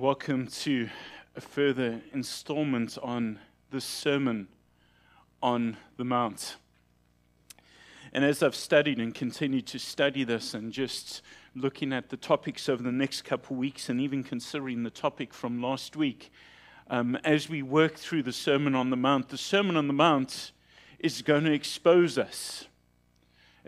Welcome to a further installment on the Sermon on the Mount. And as I've studied and continued to study this and just looking at the topics over the next couple of weeks and even considering the topic from last week, um, as we work through the Sermon on the Mount, the Sermon on the Mount is going to expose us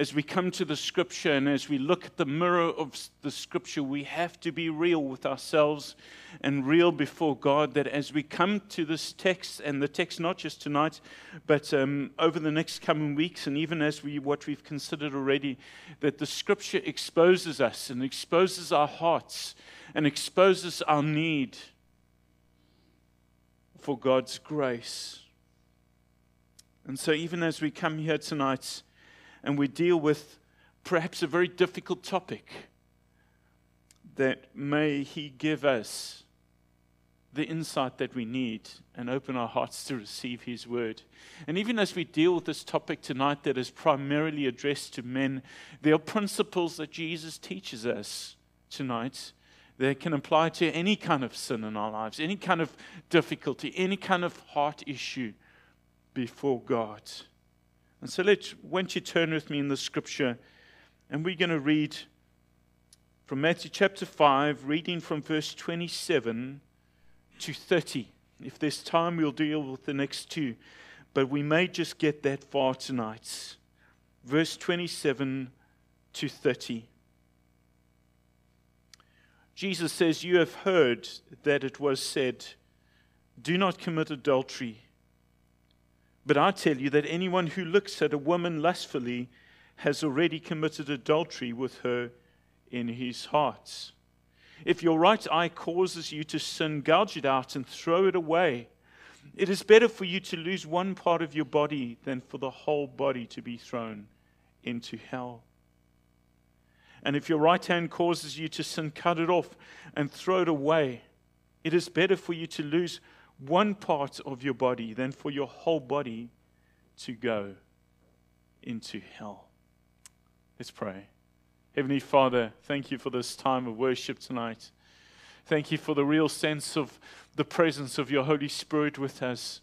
as we come to the scripture and as we look at the mirror of the scripture, we have to be real with ourselves and real before God. That as we come to this text, and the text not just tonight, but um, over the next coming weeks, and even as we what we've considered already, that the scripture exposes us and exposes our hearts and exposes our need for God's grace. And so, even as we come here tonight, and we deal with perhaps a very difficult topic, that may He give us the insight that we need and open our hearts to receive His word. And even as we deal with this topic tonight that is primarily addressed to men, there are principles that Jesus teaches us tonight that can apply to any kind of sin in our lives, any kind of difficulty, any kind of heart issue before God. And so let won't you turn with me in the scripture, and we're going to read from Matthew chapter 5, reading from verse 27 to 30. If there's time, we'll deal with the next two, but we may just get that far tonight. Verse 27 to 30. Jesus says, You have heard that it was said, Do not commit adultery. But I tell you that anyone who looks at a woman lustfully has already committed adultery with her in his heart. If your right eye causes you to sin, gouge it out and throw it away. It is better for you to lose one part of your body than for the whole body to be thrown into hell. And if your right hand causes you to sin, cut it off and throw it away. It is better for you to lose one part of your body than for your whole body to go into hell. Let's pray. Heavenly Father, thank you for this time of worship tonight. Thank you for the real sense of the presence of your Holy Spirit with us.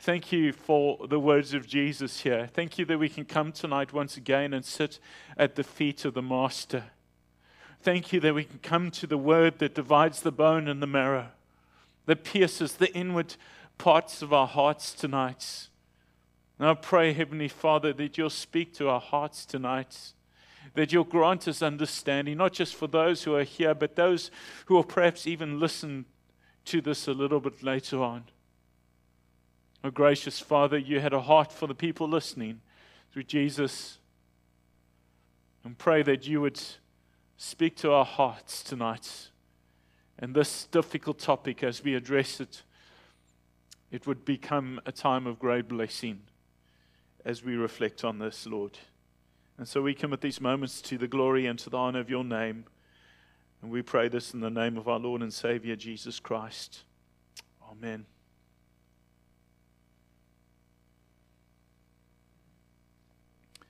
Thank you for the words of Jesus here. Thank you that we can come tonight once again and sit at the feet of the Master. Thank you that we can come to the word that divides the bone and the marrow that pierces the inward parts of our hearts tonight. And I pray, Heavenly Father, that you'll speak to our hearts tonight, that you'll grant us understanding, not just for those who are here, but those who will perhaps even listen to this a little bit later on. Oh, gracious Father, you had a heart for the people listening through Jesus. And pray that you would speak to our hearts tonight and this difficult topic, as we address it, it would become a time of great blessing as we reflect on this, Lord. And so we commit these moments to the glory and to the honor of your name. And we pray this in the name of our Lord and Savior, Jesus Christ. Amen. I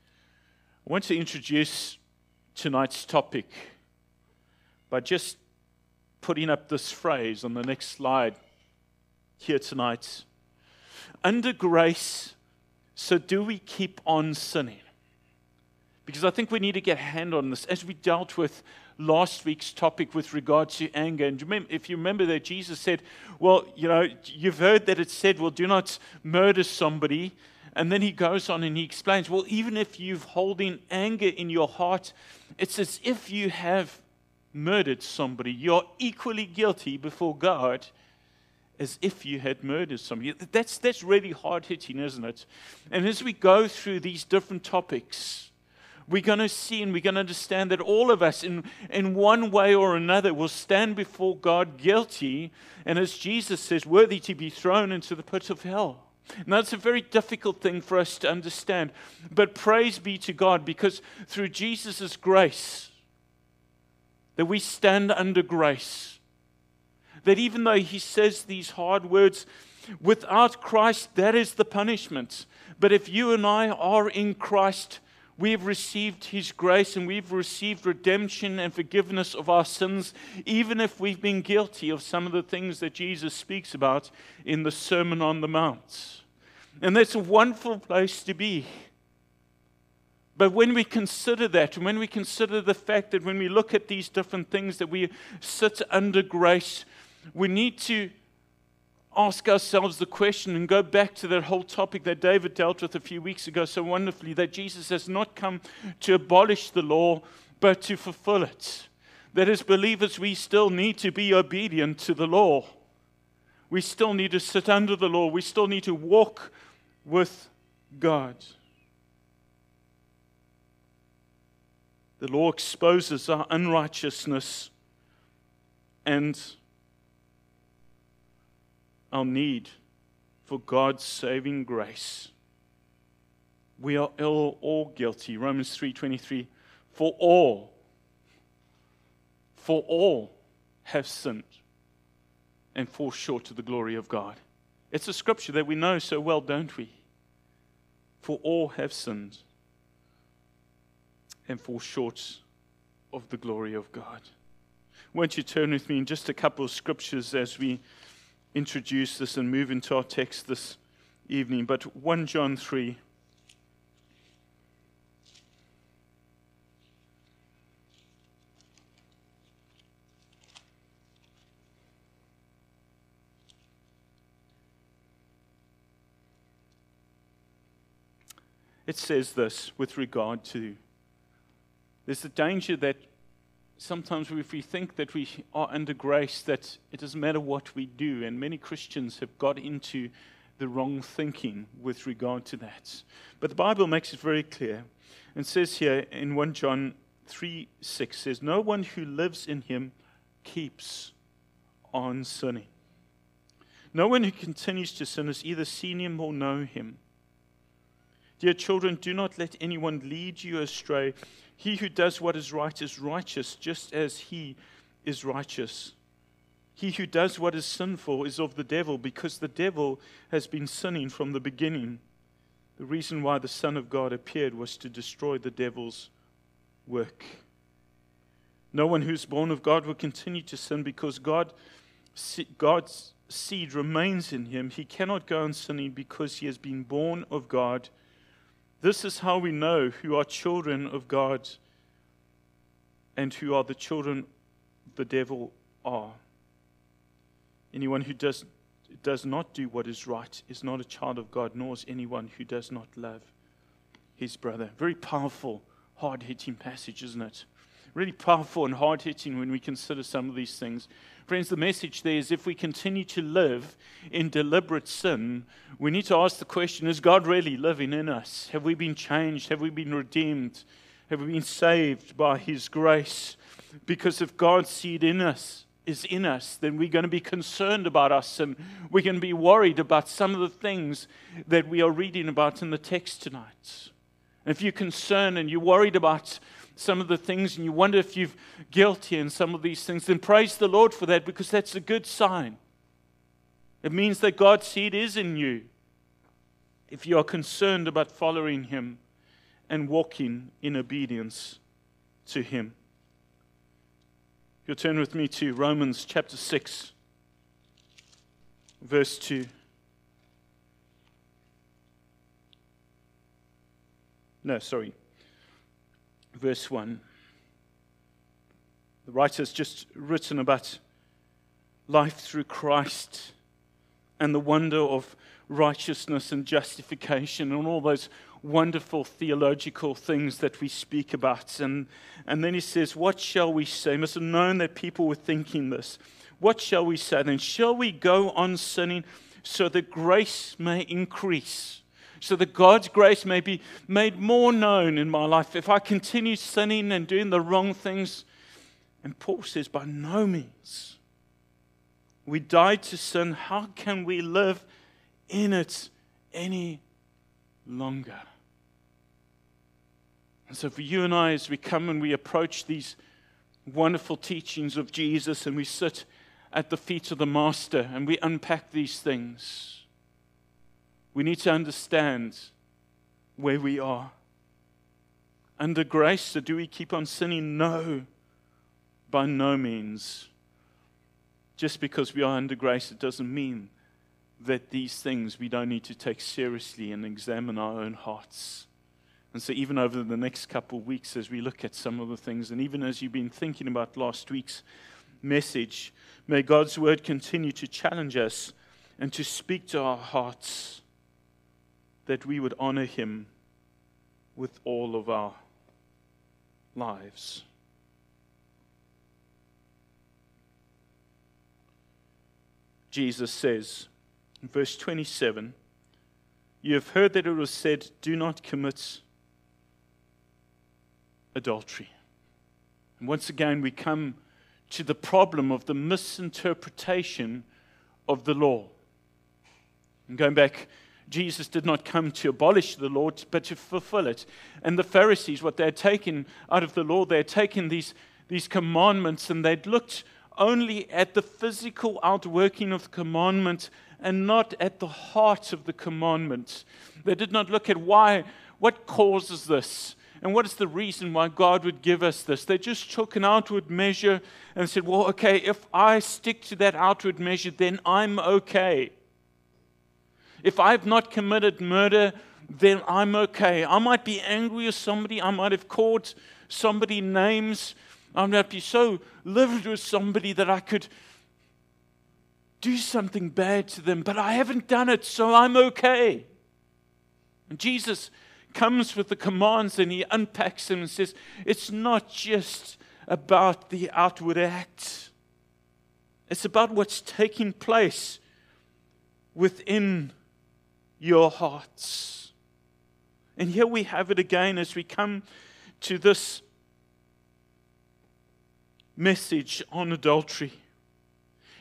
want to introduce tonight's topic by just putting up this phrase on the next slide here tonight. Under grace, so do we keep on sinning? Because I think we need to get a hand on this. As we dealt with last week's topic with regard to anger, and remember, if you remember that Jesus said, Well, you know, you've heard that it said, Well, do not murder somebody. And then he goes on and he explains, Well, even if you've holding anger in your heart, it's as if you have murdered somebody, you're equally guilty before God as if you had murdered somebody. That's, that's really hard hitting, isn't it? And as we go through these different topics, we're going to see and we're going to understand that all of us, in, in one way or another, will stand before God guilty, and as Jesus says, worthy to be thrown into the pit of hell. Now, it's a very difficult thing for us to understand, but praise be to God because through Jesus' grace, that we stand under grace. That even though he says these hard words, without Christ, that is the punishment. But if you and I are in Christ, We've received His grace and we've received redemption and forgiveness of our sins, even if we've been guilty of some of the things that Jesus speaks about in the Sermon on the Mount. And that's a wonderful place to be. But when we consider that, and when we consider the fact that when we look at these different things that we sit under grace, we need to ask ourselves the question and go back to that whole topic that David dealt with a few weeks ago so wonderfully that Jesus has not come to abolish the law, but to fulfill it. That as believers, we still need to be obedient to the law. We still need to sit under the law. We still need to walk with God. The law exposes our unrighteousness and our need for God's saving grace. We are all, all guilty. Romans 3:23 for all for all have sinned and fall short of the glory of God. It's a scripture that we know so well, don't we? For all have sinned and fall short of the glory of God. Won't you turn with me in just a couple of scriptures as we introduce this and move into our text this evening? But 1 John 3. It says this with regard to there's a danger that sometimes if we think that we are under grace, that it doesn't matter what we do, and many Christians have got into the wrong thinking with regard to that. But the Bible makes it very clear and says here in 1 John 3 6 says, No one who lives in him keeps on sinning. No one who continues to sin has either seen him or know him. Dear children, do not let anyone lead you astray. He who does what is right is righteous, just as he is righteous. He who does what is sinful is of the devil, because the devil has been sinning from the beginning. The reason why the Son of God appeared was to destroy the devil's work. No one who's born of God will continue to sin because God, God's seed remains in him. He cannot go on sinning because he has been born of God. This is how we know who are children of God and who are the children the devil are. Anyone who does, does not do what is right is not a child of God, nor is anyone who does not love his brother. Very powerful, hard hitting passage, isn't it? Really powerful and hard hitting when we consider some of these things. Friends, the message there is if we continue to live in deliberate sin, we need to ask the question is God really living in us? Have we been changed? Have we been redeemed? Have we been saved by His grace? Because if God's seed in us is in us, then we're going to be concerned about us and we're going to be worried about some of the things that we are reading about in the text tonight. If you're concerned and you're worried about some of the things and you wonder if you're guilty in some of these things, then praise the Lord for that because that's a good sign. It means that God's seed is in you if you are concerned about following Him and walking in obedience to Him. You'll turn with me to Romans chapter 6, verse 2. No, sorry, verse 1. The writer has just written about life through Christ and the wonder of righteousness and justification and all those wonderful theological things that we speak about. And, and then he says, What shall we say? He must have known that people were thinking this. What shall we say then? Shall we go on sinning so that grace may increase? So that God's grace may be made more known in my life. If I continue sinning and doing the wrong things, and Paul says, by no means. We died to sin. How can we live in it any longer? And so, for you and I, as we come and we approach these wonderful teachings of Jesus and we sit at the feet of the Master and we unpack these things we need to understand where we are. under grace, so do we keep on sinning? No, by no means. Just because we are under grace, it doesn't mean that these things we don't need to take seriously and examine our own hearts. And so, even over the next couple of weeks, as we look at some of the things, and even as you've been thinking about last week's message, may God's word continue to challenge us and to speak to our hearts that we would honor Him with all of our lives. Jesus says in verse 27 You have heard that it was said, Do not commit adultery. And once again, we come to the problem of the misinterpretation of the law. And going back, Jesus did not come to abolish the law, but to fulfill it. And the Pharisees, what they had taken out of the law, they had taken these, these commandments and they'd looked only at the physical outworking of the commandment and not at the heart of the commandment. They did not look at why, what causes this, and what is the reason why God would give us this. They just took an outward measure and said, well, okay, if I stick to that outward measure, then I'm okay. If I've not committed murder, then I'm okay. I might be angry with somebody, I might have called somebody names, I might be so livid with somebody that I could do something bad to them, but I haven't done it, so I'm okay. And Jesus comes with the commands and he unpacks them and says, It's not just about the outward act, it's about what's taking place within your hearts. And here we have it again as we come to this message on adultery.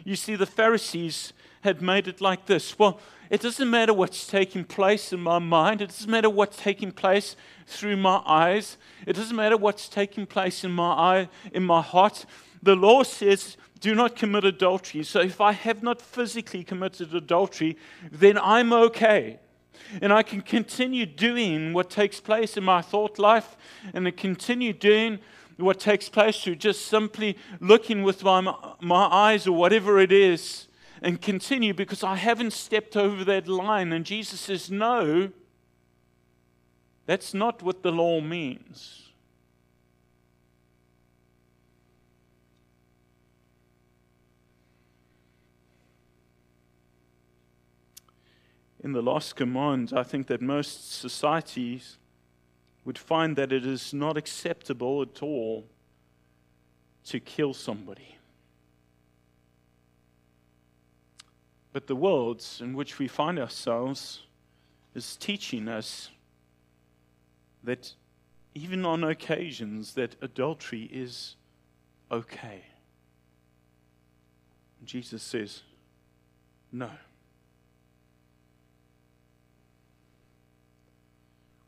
You see, the Pharisees had made it like this. Well, it doesn't matter what's taking place in my mind. It doesn't matter what's taking place through my eyes. It doesn't matter what's taking place in my eye, in my heart. The law says do not commit adultery. So if I have not physically committed adultery, then I'm okay. And I can continue doing what takes place in my thought life and I continue doing what takes place through just simply looking with my, my eyes or whatever it is and continue because I haven't stepped over that line. And Jesus says, No, that's not what the law means. In the last command, I think that most societies would find that it is not acceptable at all to kill somebody. But the world in which we find ourselves is teaching us that even on occasions that adultery is okay. Jesus says, no.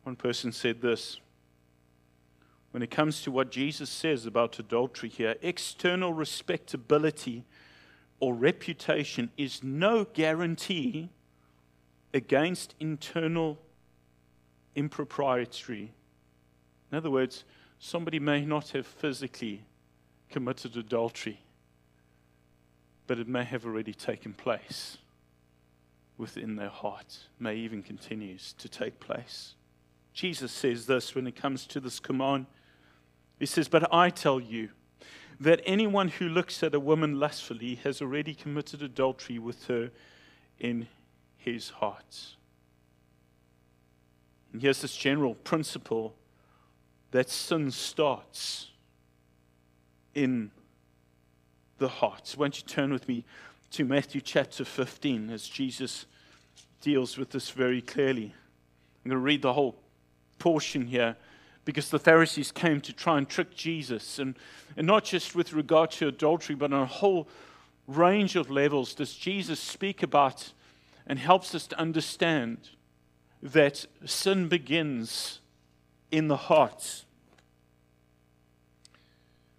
One person said this when it comes to what Jesus says about adultery here, external respectability or reputation is no guarantee against internal impropriety. In other words, somebody may not have physically committed adultery, but it may have already taken place within their heart, may even continues to take place. Jesus says this when it comes to this command. He says, But I tell you that anyone who looks at a woman lustfully has already committed adultery with her in his heart. And here's this general principle that sin starts in the heart. Won't you turn with me to Matthew chapter 15 as Jesus deals with this very clearly? I'm going to read the whole portion here because the Pharisees came to try and trick Jesus. And, and not just with regard to adultery, but on a whole range of levels does Jesus speak about and helps us to understand that sin begins in the heart.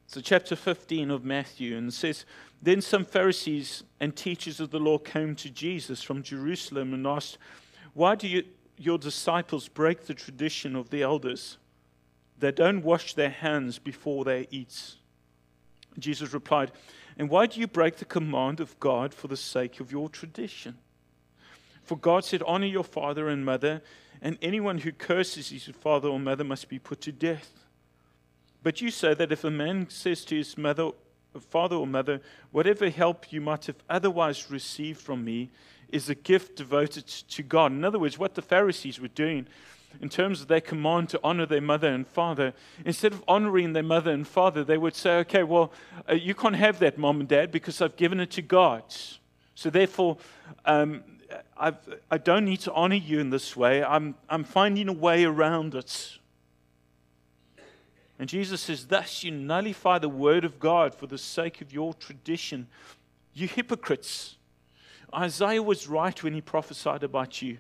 So, chapter 15 of Matthew, and says, Then some Pharisees and teachers of the law came to Jesus from Jerusalem and asked, Why do you your disciples break the tradition of the elders. they don't wash their hands before they eat. Jesus replied, And why do you break the command of God for the sake of your tradition? For God said, Honor your father and mother, and anyone who curses his father or mother must be put to death. But you say that if a man says to his mother, father or mother, Whatever help you might have otherwise received from me is a gift devoted to God. In other words, what the Pharisees were doing in terms of their command to honor their mother and father, instead of honoring their mother and father, they would say, okay, well, uh, you can't have that, mom and dad, because I've given it to God. So therefore, um, I do not need to honor you in this way. I'm, I'm finding a way around it. And Jesus says, Thus you nullify the word of God for the sake of your tradition. You hypocrites. Isaiah was right when he prophesied about you.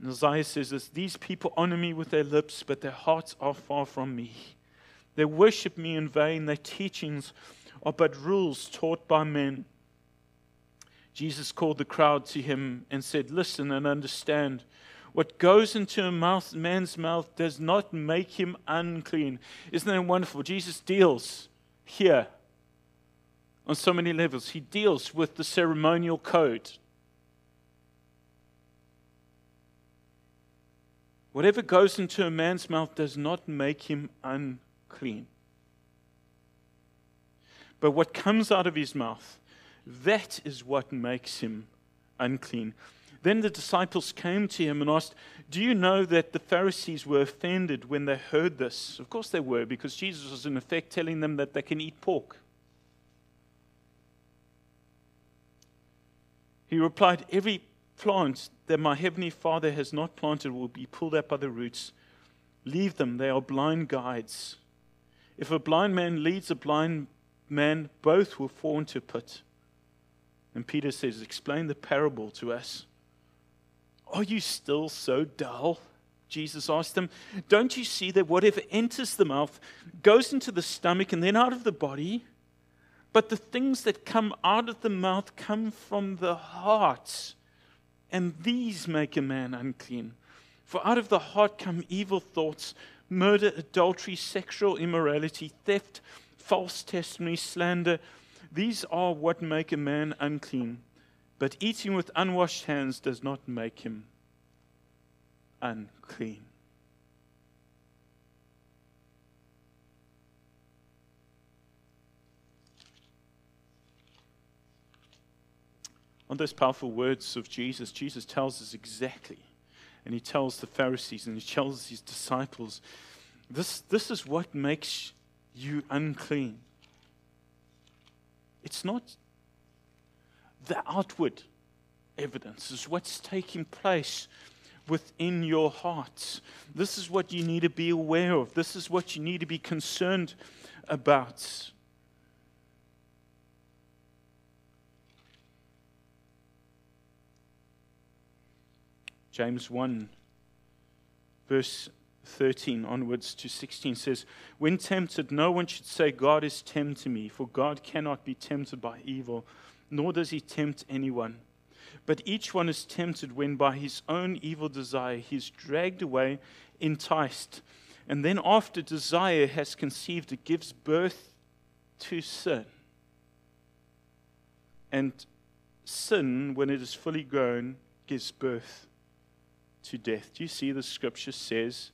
And Isaiah says this These people honor me with their lips, but their hearts are far from me. They worship me in vain. Their teachings are but rules taught by men. Jesus called the crowd to him and said, Listen and understand. What goes into a mouth, man's mouth does not make him unclean. Isn't that wonderful? Jesus deals here on so many levels. He deals with the ceremonial code. Whatever goes into a man's mouth does not make him unclean. But what comes out of his mouth, that is what makes him unclean. Then the disciples came to him and asked, Do you know that the Pharisees were offended when they heard this? Of course they were, because Jesus was in effect telling them that they can eat pork. He replied, Every plant that my heavenly Father has not planted will be pulled up by the roots. Leave them, they are blind guides. If a blind man leads a blind man, both will fall into a pit. And Peter says, Explain the parable to us. Are you still so dull? Jesus asked them. Don't you see that whatever enters the mouth goes into the stomach and then out of the body? But the things that come out of the mouth come from the heart and these make a man unclean. For out of the heart come evil thoughts, murder, adultery, sexual immorality, theft, false testimony, slander. These are what make a man unclean. But eating with unwashed hands does not make him unclean. on those powerful words of Jesus, Jesus tells us exactly. And he tells the Pharisees and he tells his disciples this, this is what makes you unclean. It's not the outward evidence, it's what's taking place within your hearts. This is what you need to be aware of. This is what you need to be concerned about. James 1, verse 13 onwards to 16 says, When tempted, no one should say, God is tempting me, for God cannot be tempted by evil, nor does he tempt anyone. But each one is tempted when by his own evil desire he is dragged away, enticed. And then, after desire has conceived, it gives birth to sin. And sin, when it is fully grown, gives birth to death. Do you see the scripture says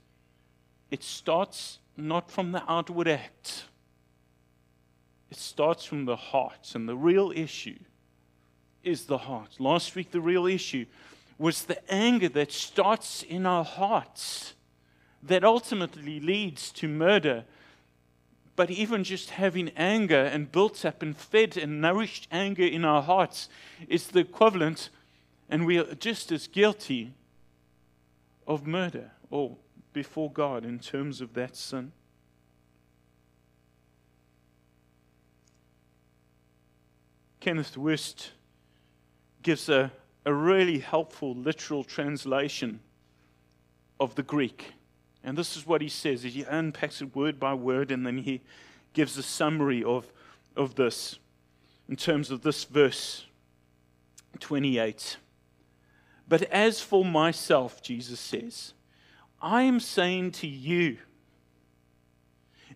it starts not from the outward act, it starts from the heart. And the real issue is the heart. Last week, the real issue was the anger that starts in our hearts that ultimately leads to murder. But even just having anger and built up and fed and nourished anger in our hearts is the equivalent, and we are just as guilty of murder or before God in terms of that sin? Kenneth Wuest gives a, a really helpful literal translation of the Greek. And this is what he says. He unpacks it word by word and then he gives a summary of, of this in terms of this verse 28. But as for myself, Jesus says, I am saying to you,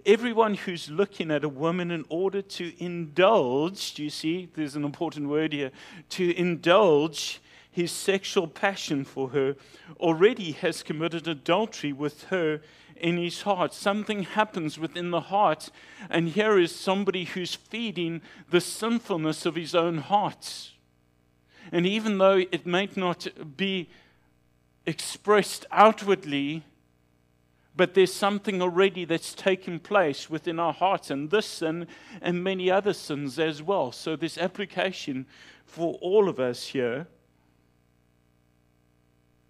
everyone who's looking at a woman in order to indulge, do you see? There's an important word here to indulge his sexual passion for her already has committed adultery with her in his heart. Something happens within the heart, and here is somebody who's feeding the sinfulness of his own heart. And even though it might not be expressed outwardly, but there's something already that's taken place within our hearts, and this sin and many other sins as well. So, this application for all of us here.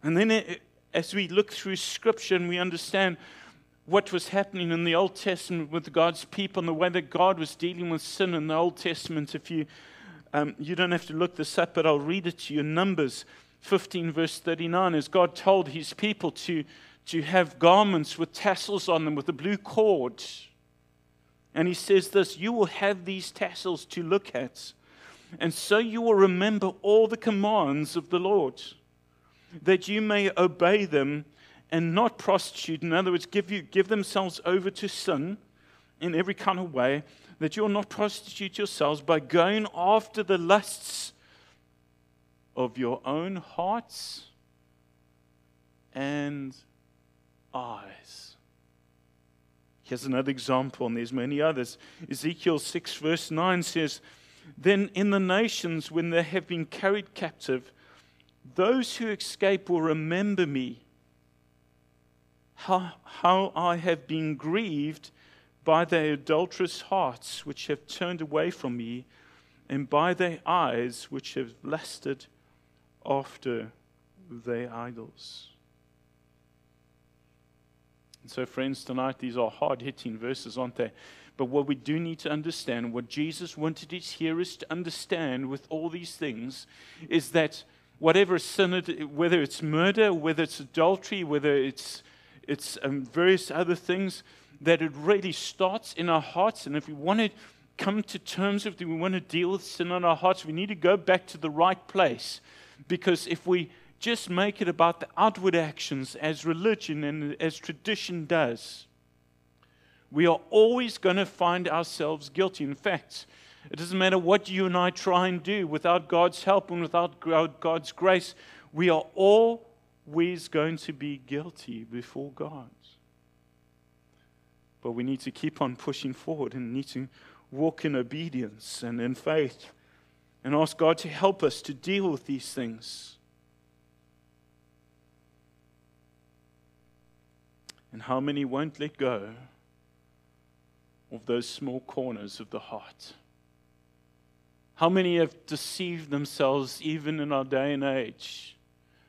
And then, it, as we look through Scripture and we understand what was happening in the Old Testament with God's people and the way that God was dealing with sin in the Old Testament, if you um, you don't have to look this up, but I'll read it to you. Numbers 15, verse 39, as God told his people to, to have garments with tassels on them with a blue cord. And he says this You will have these tassels to look at, and so you will remember all the commands of the Lord, that you may obey them and not prostitute. In other words, give, you, give themselves over to sin in every kind of way that you'll not prostitute yourselves by going after the lusts of your own hearts and eyes. Here's another example, and there's many others. Ezekiel 6, verse 9 says, Then in the nations, when they have been carried captive, those who escape will remember me, how, how I have been grieved by their adulterous hearts which have turned away from me, and by their eyes which have lusted after their idols. And so, friends, tonight these are hard hitting verses, aren't they? But what we do need to understand, what Jesus wanted his hearers to understand with all these things, is that whatever sin, whether it's murder, whether it's adultery, whether it's, it's um, various other things, that it really starts in our hearts. And if we want to come to terms with it, we want to deal with sin in our hearts, we need to go back to the right place. Because if we just make it about the outward actions as religion and as tradition does, we are always going to find ourselves guilty. In fact, it doesn't matter what you and I try and do without God's help and without God's grace, we are always going to be guilty before God. But we need to keep on pushing forward and need to walk in obedience and in faith and ask God to help us to deal with these things. And how many won't let go of those small corners of the heart? How many have deceived themselves even in our day and age?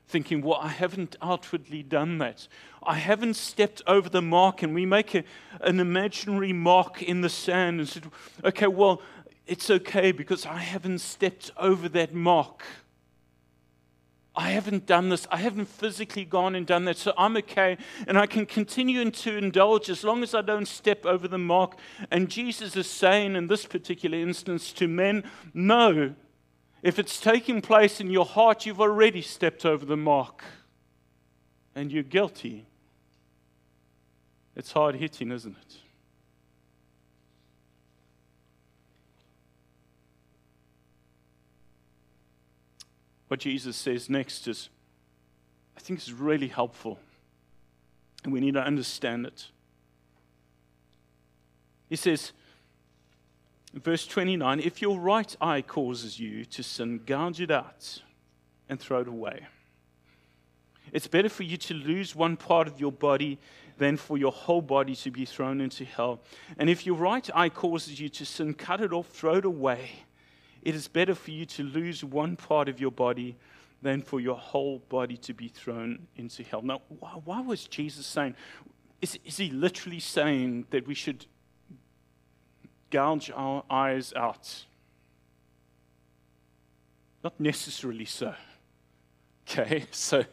thinking, well, I haven't outwardly done that. I haven't stepped over the mark, and we make a, an imaginary mark in the sand and said, okay, well, it's okay because I haven't stepped over that mark. I haven't done this. I haven't physically gone and done that. So I'm okay. And I can continue to indulge as long as I don't step over the mark. And Jesus is saying in this particular instance to men, no, if it's taking place in your heart, you've already stepped over the mark and you're guilty. It's hard hitting, isn't it? What Jesus says next is, I think is really helpful, and we need to understand it. He says, Verse 29 If your right eye causes you to sin, gouge it out and throw it away. It's better for you to lose one part of your body than for your whole body to be thrown into hell. And if your right eye causes you to sin, cut it off, throw it away. It is better for you to lose one part of your body than for your whole body to be thrown into hell. Now, why, why was Jesus saying? Is, is he literally saying that we should gouge our eyes out. Not necessarily so. Okay, so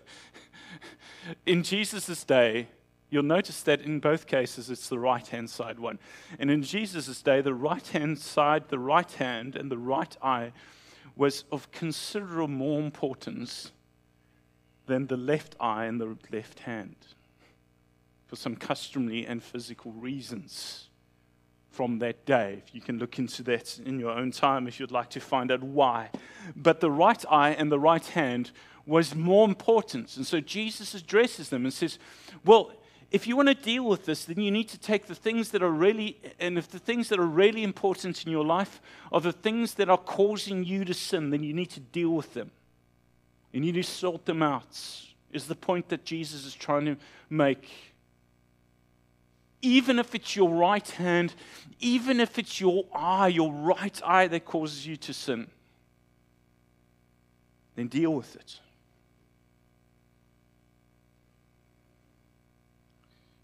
in Jesus' day, you'll notice that in both cases it's the right hand side one. And in Jesus' day, the right hand side, the right hand, and the right eye was of considerable more importance than the left eye and the left hand for some customary and physical reasons. from that day. If you can look into that in your own time if you'd like to find out why. But the right eye and the right hand was more important. And so Jesus addresses them and says, Well, if you want to deal with this, then you need to take the things that are really, and if the things that are really important in your life are the things that are causing you to sin, then you need to deal with them. You need to sort them out, is the point that Jesus is trying to make even if it's your right hand, even if it's your eye, your right eye that causes you to sin, then deal with it.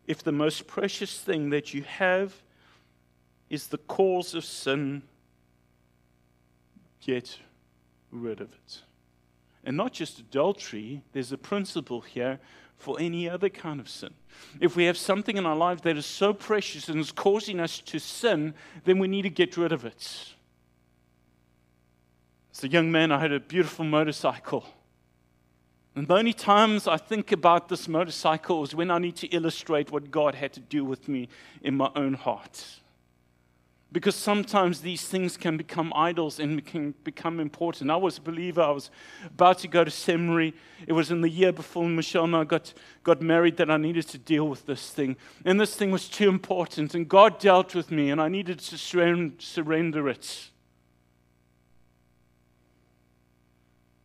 If the most precious thing that you have is the cause of sin, get rid of it. And not just adultery, there's a principle here for any other kind of sin. If we have something in our life that is so precious and is causing us to sin, then we need to get rid of it. As a young man, I had a beautiful motorcycle. And the only times I think about this motorcycle is when I need to illustrate what God had to do with me in my own heart. Because sometimes these things can become idols and can become important. I was a believer. I was about to go to seminary. It was in the year before Michelle and I got, got married that I needed to deal with this thing. And this thing was too important. And God dealt with me, and I needed to surrender it.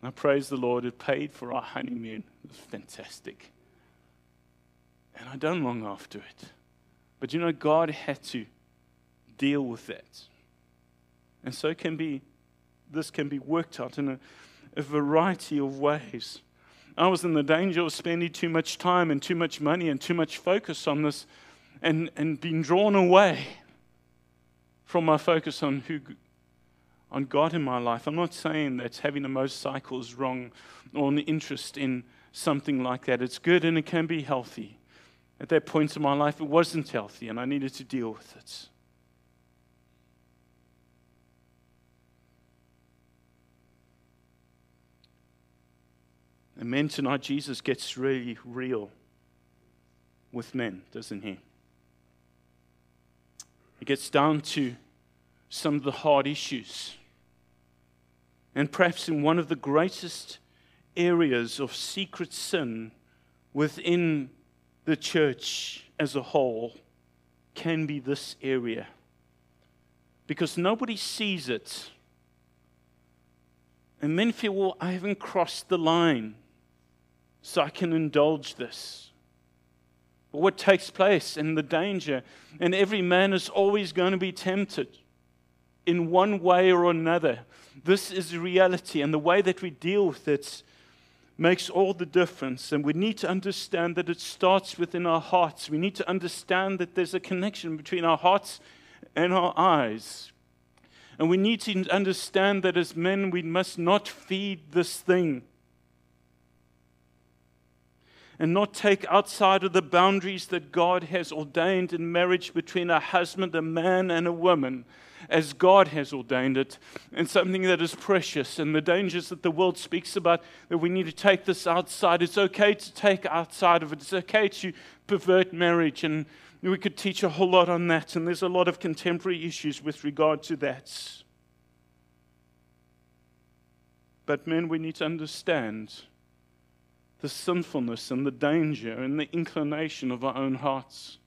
I praise the Lord. It paid for our honeymoon. It was fantastic. And I don't long after it. But you know, God had to deal with that. And so can be this can be worked out in a, a variety of ways. I was in the danger of spending too much time and too much money and too much focus on this and, and being drawn away from my focus on who on God in my life. I'm not saying that having a motorcycle is wrong or an interest in something like that. It's good and it can be healthy. At that point in my life, it wasn't healthy and I needed to deal with it. And men tonight, Jesus gets really real with men, doesn't he? He gets down to some of the hard issues. And perhaps in one of the greatest areas of secret sin within the church as a whole can be this area. Because nobody sees it. And men feel, well, I haven't crossed the line so I can indulge this. But what takes place and the danger, and every man is always going to be tempted in one way or another. This is a reality, and the way that we deal with it makes all the difference. And we need to understand that it starts within our hearts. We need to understand that there's a connection between our hearts and our eyes. And we need to understand that as men, we must not feed this thing and not take outside of the boundaries that God has ordained in marriage between a husband, a man, and a woman, as God has ordained it, and something that is precious. And the dangers that the world speaks about, that we need to take this outside. It's okay to take outside of it, it's okay to pervert marriage. And we could teach a whole lot on that, and there's a lot of contemporary issues with regard to that. But, men, we need to understand the sinfulness and the danger and the inclination of our own hearts.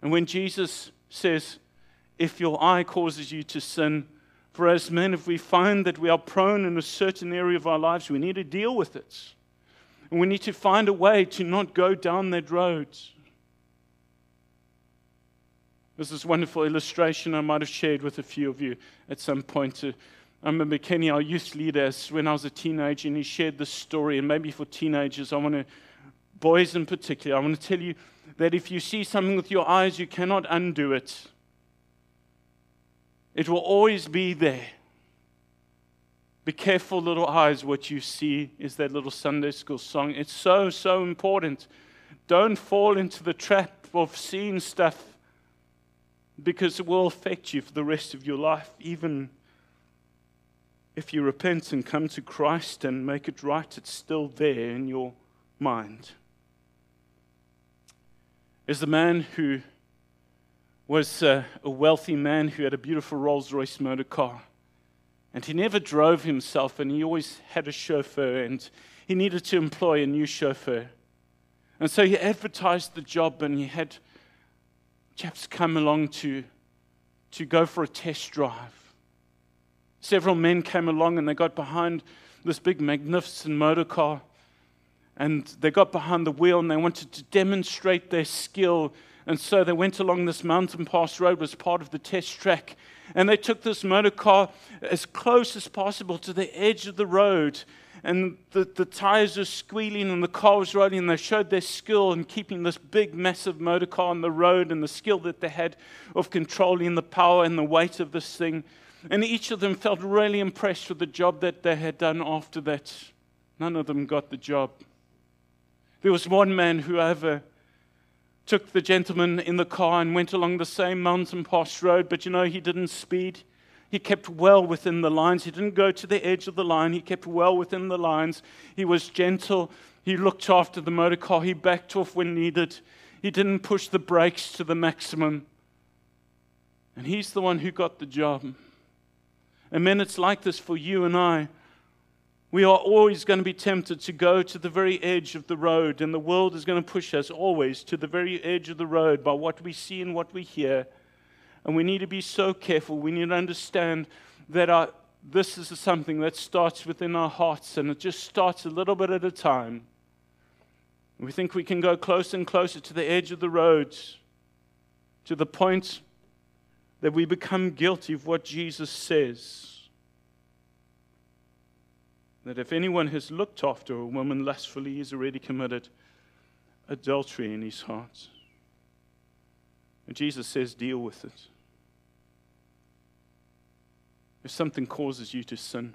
And when Jesus says, If your eye causes you to sin, for as men, if we find that we are prone in a certain area of our lives, we need to deal with it. And we need to find a way to not go down that road. There's This is a wonderful illustration I might have shared with a few of you at some point uh, I remember Kenny, our youth leader, when I was a teenager, and he shared this story. And maybe for teenagers, I want to, boys in particular, I want to tell you that if you see something with your eyes, you cannot undo it. It will always be there. Be careful, little eyes, what you see is that little Sunday school song. It's so, so important. Don't fall into the trap of seeing stuff because it will affect you for the rest of your life, even if you repent and come to Christ and make it right, it's still there in your mind. Is the man who was uh, a wealthy man who had a beautiful Rolls Royce motor car. And he never drove himself, and he always had a chauffeur, and he needed to employ a new chauffeur. And so he advertised the job, and he had chaps come along to, to go for a test drive. Several men came along, and they got behind this big, magnificent motor car, and they got behind the wheel, and they wanted to demonstrate their skill. And so they went along this mountain pass road, was part of the test track, and they took this motor car as close as possible to the edge of the road. And the, the tires were squealing and the car was rolling. And they showed their skill in keeping this big, massive motor car on the road and the skill that they had of controlling the power and the weight of this thing. And each of them felt really impressed with the job that they had done after that. None of them got the job. There was one man who, however, took the gentleman in the car and went along the same mountain pass road, but you know, he didn't speed. He kept well within the lines. He didn't go to the edge of the line. He kept well within the lines. He was gentle. He looked after the motor car. He backed off when needed. He didn't push the brakes to the maximum. And he's the one who got the job. And men, it's like this for you and I. We are always going to be tempted to go to the very edge of the road, and the world is going to push us always to the very edge of the road by what we see and what we hear. And we need to be so careful. We need to understand that our, this is something that starts within our hearts, and it just starts a little bit at a time. We think we can go closer and closer to the edge of the road, to the point that we become guilty of what Jesus says that if anyone has looked after a woman lustfully, he's already committed adultery in his heart. And Jesus says, deal with it. If something causes you to sin,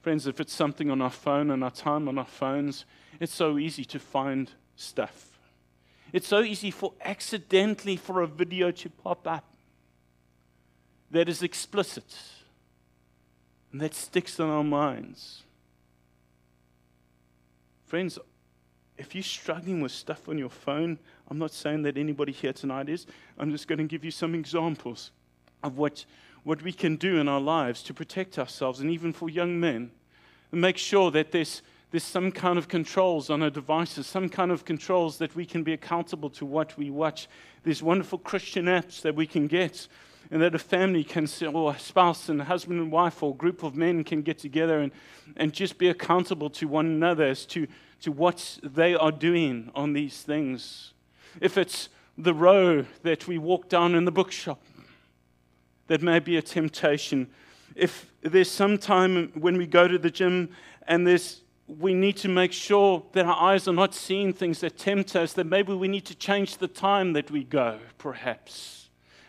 friends, if it's something on our phone and our time on our phones, it's so easy to find stuff. It's so easy for accidentally for a video to pop up that is explicit and that sticks in our minds. Friends, if you're struggling with stuff on your phone, I'm not saying that anybody here tonight is. I'm just going to give you some examples of what, what we can do in our lives to protect ourselves, and even for young men, and make sure that there's, there's some kind of controls on our devices, some kind of controls that we can be accountable to what we watch. There's wonderful Christian apps that we can get and that a family can, or a spouse and a husband and wife or group of men can get together and, and just be accountable to one another as to, to what they are doing on these things. If it's the row that we walk down in the bookshop, that may be a temptation. If there's some time when we go to the gym and there's we need to make sure that our eyes are not seeing things that tempt us, that maybe we need to change the time that we go, perhaps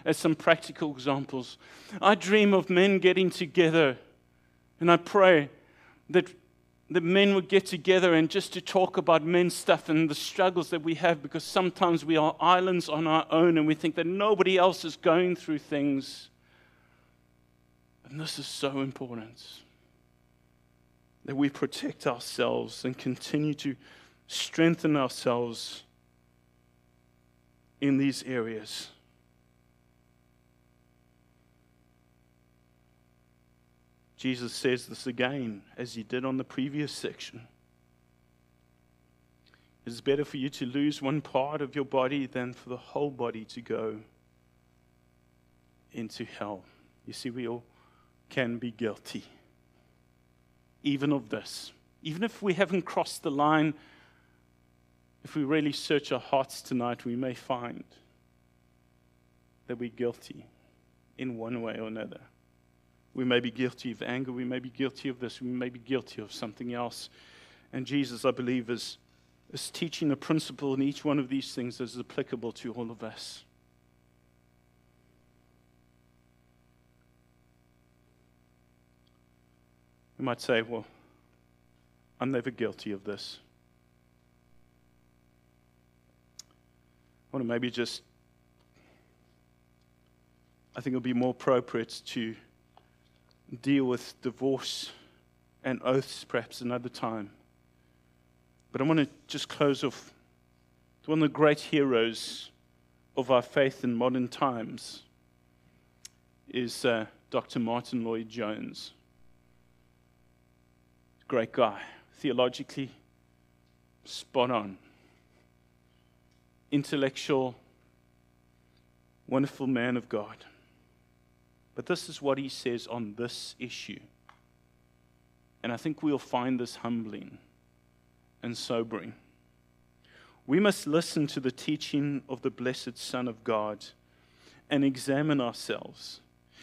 as some practical examples. I dream of men getting together, and I pray that the men would get together and just to talk about men's stuff and the struggles that we have because sometimes we are islands on our own and we think that nobody else is going through things. And this is so important that we protect ourselves and continue to strengthen ourselves in these areas. Jesus says this again, as he did on the previous section. It is better for you to lose one part of your body than for the whole body to go into hell. You see, we all can be guilty, even of this. Even if we haven't crossed the line, if we really search our hearts tonight, we may find that we're guilty in one way or another. We may be guilty of anger. We may be guilty of this. We may be guilty of something else. And Jesus, I believe, is, is teaching a principle in each one of these things that is applicable to all of us. You might say, well, I'm never guilty of this. I want to maybe just, I think it would be more appropriate to deal with divorce and oaths perhaps another time. But I want to just close off one of the great heroes of our faith in modern times is uh, Dr. Martyn Lloyd-Jones. Great guy, theologically spot on, intellectual, wonderful man of God. But this is what he says on this issue. And I think we'll find this humbling and sobering. We must listen to the teaching of the blessed Son of God and examine ourselves.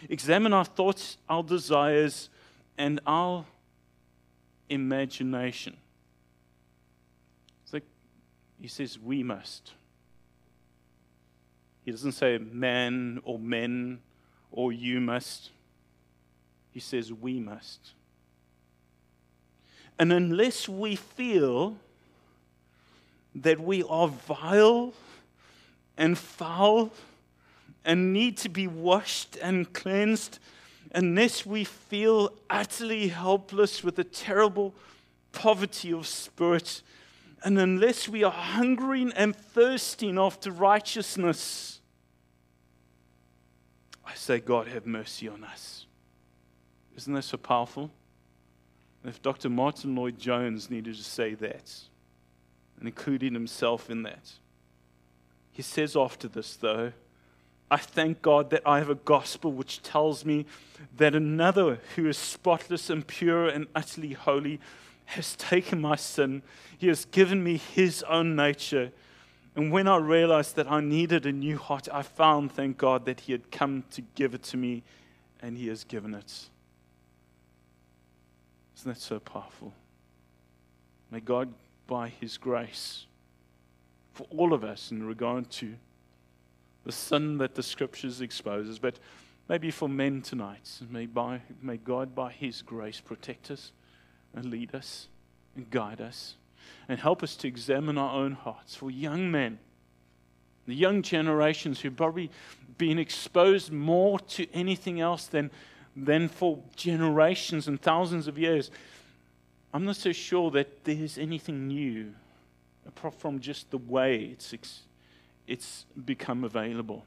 Examine our thoughts, our desires, and our imagination. It's like he says, we must. He doesn't say man or men or you must. He says we must. And unless we feel that we are vile and foul and need to be washed and cleansed, unless we feel utterly helpless with a terrible poverty of spirit, and unless we are hungering and thirsting after righteousness, I say, God, have mercy on us. Isn't that so powerful? And If Dr. Martyn Lloyd-Jones needed to say that, and including himself in that, he says after this, though, I thank God that I have a gospel which tells me that another who is spotless and pure and utterly holy has taken my sin. He has given me his own nature. And when I realized that I needed a new heart, I found, thank God, that he had come to give it to me, and he has given it. Isn't that so powerful? May God, by His grace, for all of us in regard to the sin that the Scriptures exposes, but maybe for men tonight, may, by, may God, by His grace, protect us and lead us and guide us and help us to examine our own hearts. For young men, the young generations who've probably been exposed more to anything else than than for generations and thousands of years, I'm not so sure that there's anything new apart from just the way it's, it's become available.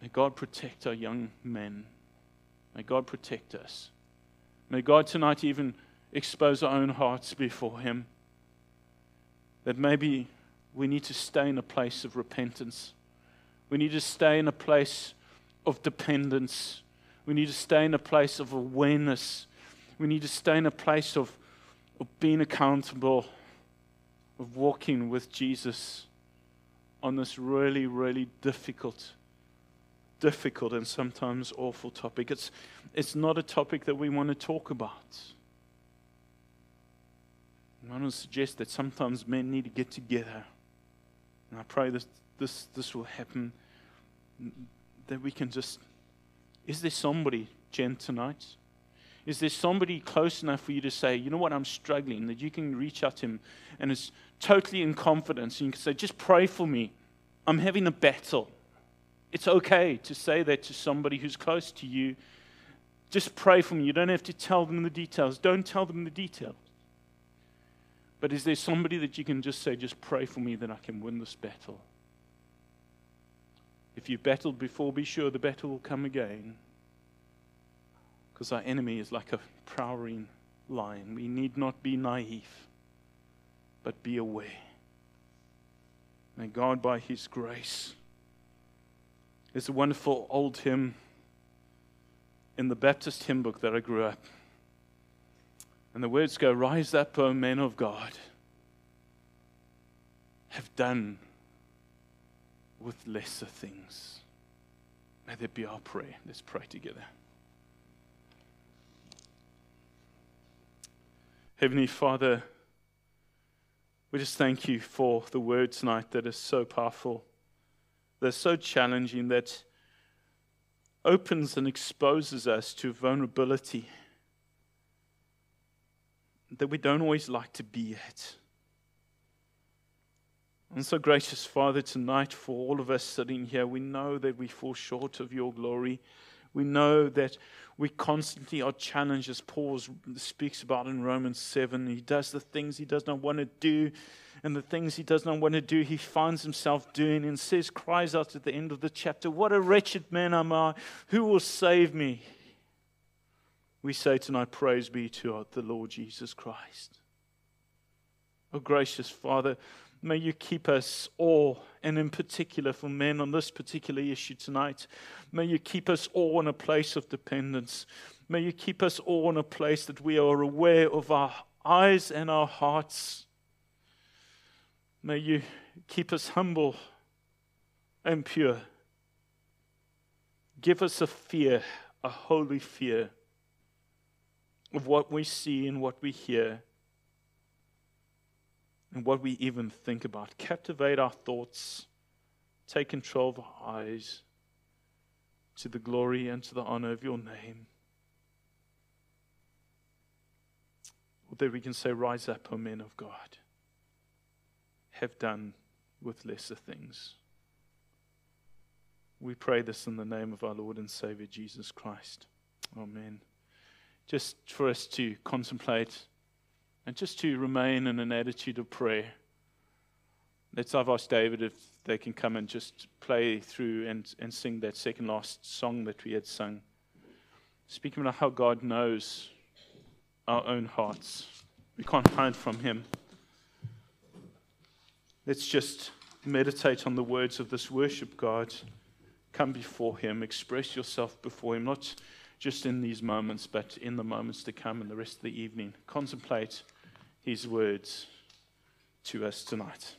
May God protect our young men. May God protect us. May God tonight even expose our own hearts before Him. That maybe we need to stay in a place of repentance. We need to stay in a place of dependence. We need to stay in a place of awareness. We need to stay in a place of, of being accountable, of walking with Jesus on this really, really difficult, difficult and sometimes awful topic. It's, it's not a topic that we want to talk about. I want to suggest that sometimes men need to get together. And I pray that this, this will happen that we can just. Is there somebody, Jen, tonight? Is there somebody close enough for you to say, you know what, I'm struggling, that you can reach out to him and it's totally in confidence and you can say, just pray for me. I'm having a battle. It's okay to say that to somebody who's close to you. Just pray for me. You don't have to tell them the details. Don't tell them the details. But is there somebody that you can just say, just pray for me that I can win this battle? If you've battled before, be sure the battle will come again. Because our enemy is like a prowling lion. We need not be naive, but be aware. May God, by His grace, there's a wonderful old hymn in the Baptist hymn book that I grew up. And the words go, Rise up, O men of God, have done with lesser things. May that be our prayer. Let's pray together. Heavenly Father, we just thank you for the word tonight that is so powerful, that's so challenging, that opens and exposes us to vulnerability that we don't always like to be at. And so, gracious Father, tonight for all of us sitting here, we know that we fall short of your glory. We know that we constantly are challenged, as Paul speaks about in Romans 7. He does the things he does not want to do, and the things he does not want to do, he finds himself doing, and says, cries out at the end of the chapter, What a wretched man am I! Who will save me? We say tonight, Praise be to the Lord Jesus Christ. Oh, gracious Father, may you keep us all, and in particular for men on this particular issue tonight, may you keep us all in a place of dependence. May you keep us all in a place that we are aware of our eyes and our hearts. May you keep us humble and pure. Give us a fear, a holy fear of what we see and what we hear and what we even think about. Captivate our thoughts, take control of our eyes to the glory and to the honor of your name. That we can say, Rise up, O men of God, have done with lesser things. We pray this in the name of our Lord and Savior Jesus Christ. Amen. Just for us to contemplate and just to remain in an attitude of prayer. Let's have asked David if they can come and just play through and, and sing that second last song that we had sung. Speaking about how God knows our own hearts. We can't hide from Him. Let's just meditate on the words of this worship, God. Come before Him, express yourself before Him, not just in these moments, but in the moments to come and the rest of the evening. Contemplate his words to us tonight.